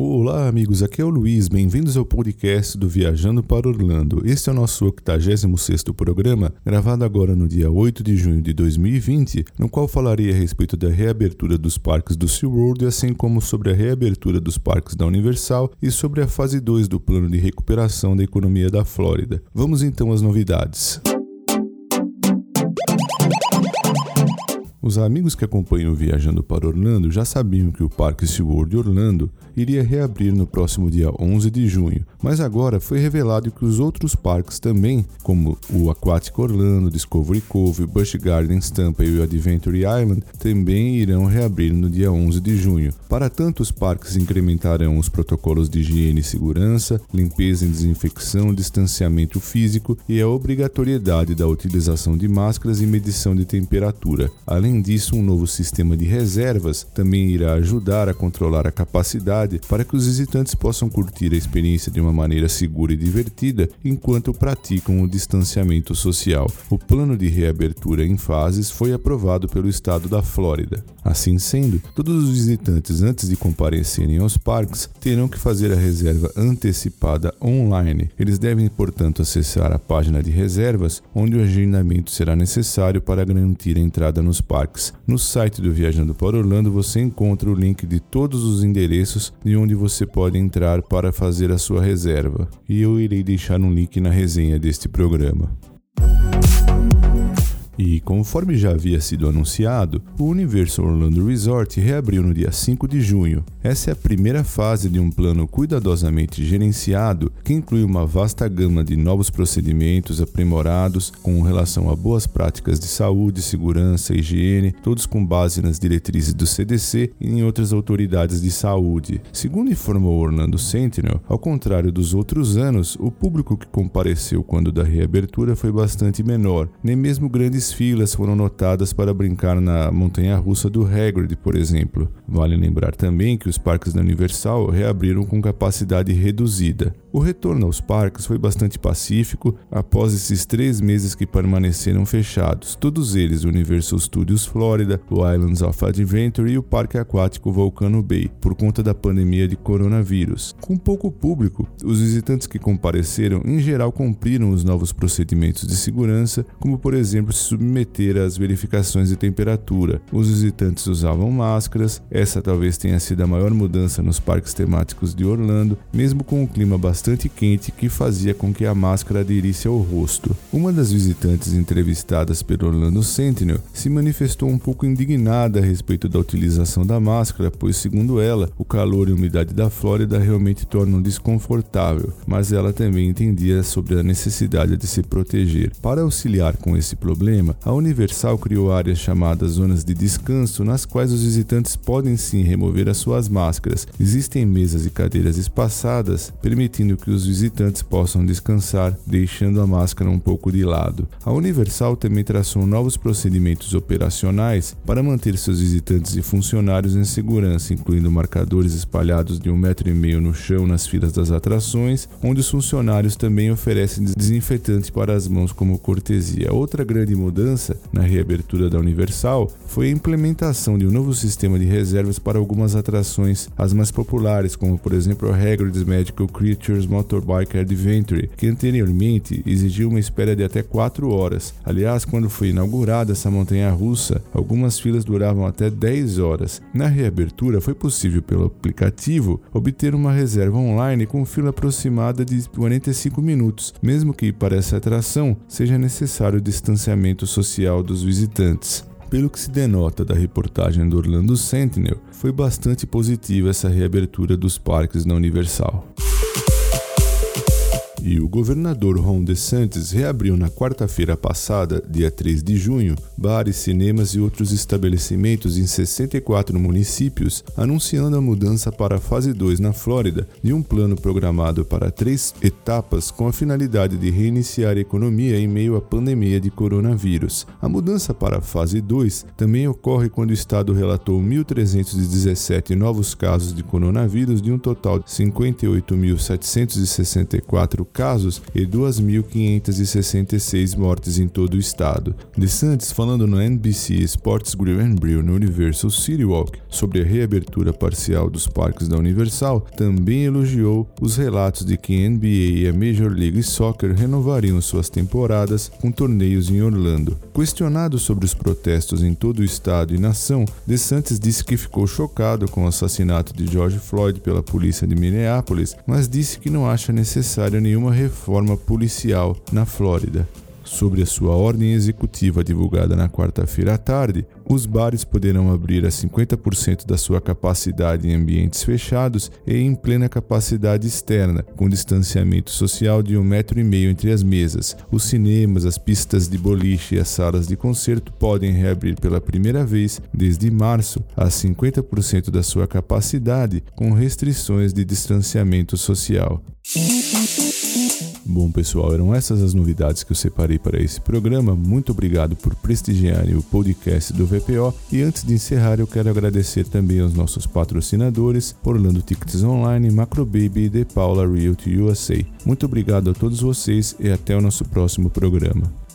Olá, amigos. Aqui é o Luiz. Bem-vindos ao podcast do Viajando para Orlando. Este é o nosso 86º programa, gravado agora no dia 8 de junho de 2020, no qual falarei a respeito da reabertura dos parques do SeaWorld, assim como sobre a reabertura dos parques da Universal e sobre a fase 2 do plano de recuperação da economia da Flórida. Vamos então às novidades. Os amigos que acompanham Viajando para Orlando já sabiam que o Parque SeaWorld Orlando iria reabrir no próximo dia 11 de junho, mas agora foi revelado que os outros parques também, como o Aquatic Orlando, Discovery Cove, Busch Gardens Tampa e o Adventure Island, também irão reabrir no dia 11 de junho. Para tanto, os parques incrementarão os protocolos de higiene e segurança, limpeza e desinfecção, distanciamento físico e a obrigatoriedade da utilização de máscaras e medição de temperatura. Além Além disso, um novo sistema de reservas também irá ajudar a controlar a capacidade para que os visitantes possam curtir a experiência de uma maneira segura e divertida enquanto praticam o distanciamento social. O plano de reabertura em fases foi aprovado pelo estado da Flórida. Assim sendo, todos os visitantes, antes de comparecerem aos parques, terão que fazer a reserva antecipada online. Eles devem, portanto, acessar a página de reservas, onde o agendamento será necessário para garantir a entrada nos parques No site do Viajando para Orlando você encontra o link de todos os endereços de onde você pode entrar para fazer a sua reserva. E eu irei deixar um link na resenha deste programa. E conforme já havia sido anunciado, o Universal Orlando Resort reabriu no dia 5 de junho. Essa é a primeira fase de um plano cuidadosamente gerenciado que inclui uma vasta gama de novos procedimentos aprimorados com relação a boas práticas de saúde, segurança e higiene, todos com base nas diretrizes do CDC e em outras autoridades de saúde. Segundo informou Orlando Sentinel, ao contrário dos outros anos, o público que compareceu quando da reabertura foi bastante menor, nem mesmo grandes filas foram notadas para brincar na montanha russa do Hagrid, por exemplo. Vale lembrar também que os parques da Universal reabriram com capacidade reduzida. O retorno aos parques foi bastante pacífico após esses três meses que permaneceram fechados, todos eles Universal Studios Florida, o Islands of Adventure e o Parque Aquático Volcano Bay, por conta da pandemia de coronavírus. Com pouco público, os visitantes que compareceram em geral cumpriram os novos procedimentos de segurança, como por exemplo se submeter às verificações de temperatura. Os visitantes usavam máscaras, essa talvez tenha sido a maior mudança nos parques temáticos de Orlando, mesmo com o clima bastante bastante quente que fazia com que a máscara aderisse ao rosto. Uma das visitantes entrevistadas pelo Orlando Sentinel se manifestou um pouco indignada a respeito da utilização da máscara, pois, segundo ela, o calor e umidade da Flórida realmente tornam desconfortável, mas ela também entendia sobre a necessidade de se proteger. Para auxiliar com esse problema, a Universal criou áreas chamadas zonas de descanso, nas quais os visitantes podem sim remover as suas máscaras. Existem mesas e cadeiras espaçadas, permitindo permitindo que os visitantes possam descansar, deixando a máscara um pouco de lado. A Universal também traçou novos procedimentos operacionais para manter seus visitantes e funcionários em segurança, incluindo marcadores espalhados de um metro e meio no chão nas filas das atrações, onde os funcionários também oferecem desinfetante para as mãos como cortesia. Outra grande mudança na reabertura da Universal foi a implementação de um novo sistema de reservas para algumas atrações, as mais populares, como por exemplo a Hagrid's Magical Creatures Motorbike Adventure, que anteriormente exigiu uma espera de até 4 horas. Aliás, quando foi inaugurada essa montanha russa, algumas filas duravam até 10 horas. Na reabertura, foi possível pelo aplicativo obter uma reserva online com fila aproximada de 45 minutos, mesmo que para essa atração seja necessário o distanciamento social dos visitantes. Pelo que se denota da reportagem do Orlando Sentinel, foi bastante positiva essa reabertura dos parques na Universal. E o governador Ron DeSantis reabriu na quarta-feira passada, dia 3 de junho, bares, cinemas e outros estabelecimentos em 64 municípios, anunciando a mudança para a fase 2 na Flórida de um plano programado para três etapas com a finalidade de reiniciar a economia em meio à pandemia de coronavírus. A mudança para a fase 2 também ocorre quando o estado relatou 1.317 novos casos de coronavírus de um total de 58.764 casos e 2.566 mortes em todo o estado. DeSantis, falando no NBC Sports Grill Brew no Universal City Walk sobre a reabertura parcial dos parques da Universal, também elogiou os relatos de que a NBA e a Major League Soccer renovariam suas temporadas com torneios em Orlando. Questionado sobre os protestos em todo o estado e nação, DeSantis disse que ficou chocado com o assassinato de George Floyd pela polícia de Minneapolis, mas disse que não acha necessária nenhuma reforma policial na Flórida. Sobre a sua ordem executiva divulgada na quarta-feira à tarde, os bares poderão abrir a 50% da sua capacidade em ambientes fechados e em plena capacidade externa, com distanciamento social de um metro e meio entre as mesas. Os cinemas, as pistas de boliche e as salas de concerto podem reabrir pela primeira vez desde março a 50% da sua capacidade, com restrições de distanciamento social. Bom, pessoal, eram essas as novidades que eu separei para esse programa. Muito obrigado por prestigiarem o podcast do VPO. E antes de encerrar, eu quero agradecer também aos nossos patrocinadores, Orlando Tickets Online, Macrobaby e The Paula Realty USA. Muito obrigado a todos vocês e até o nosso próximo programa.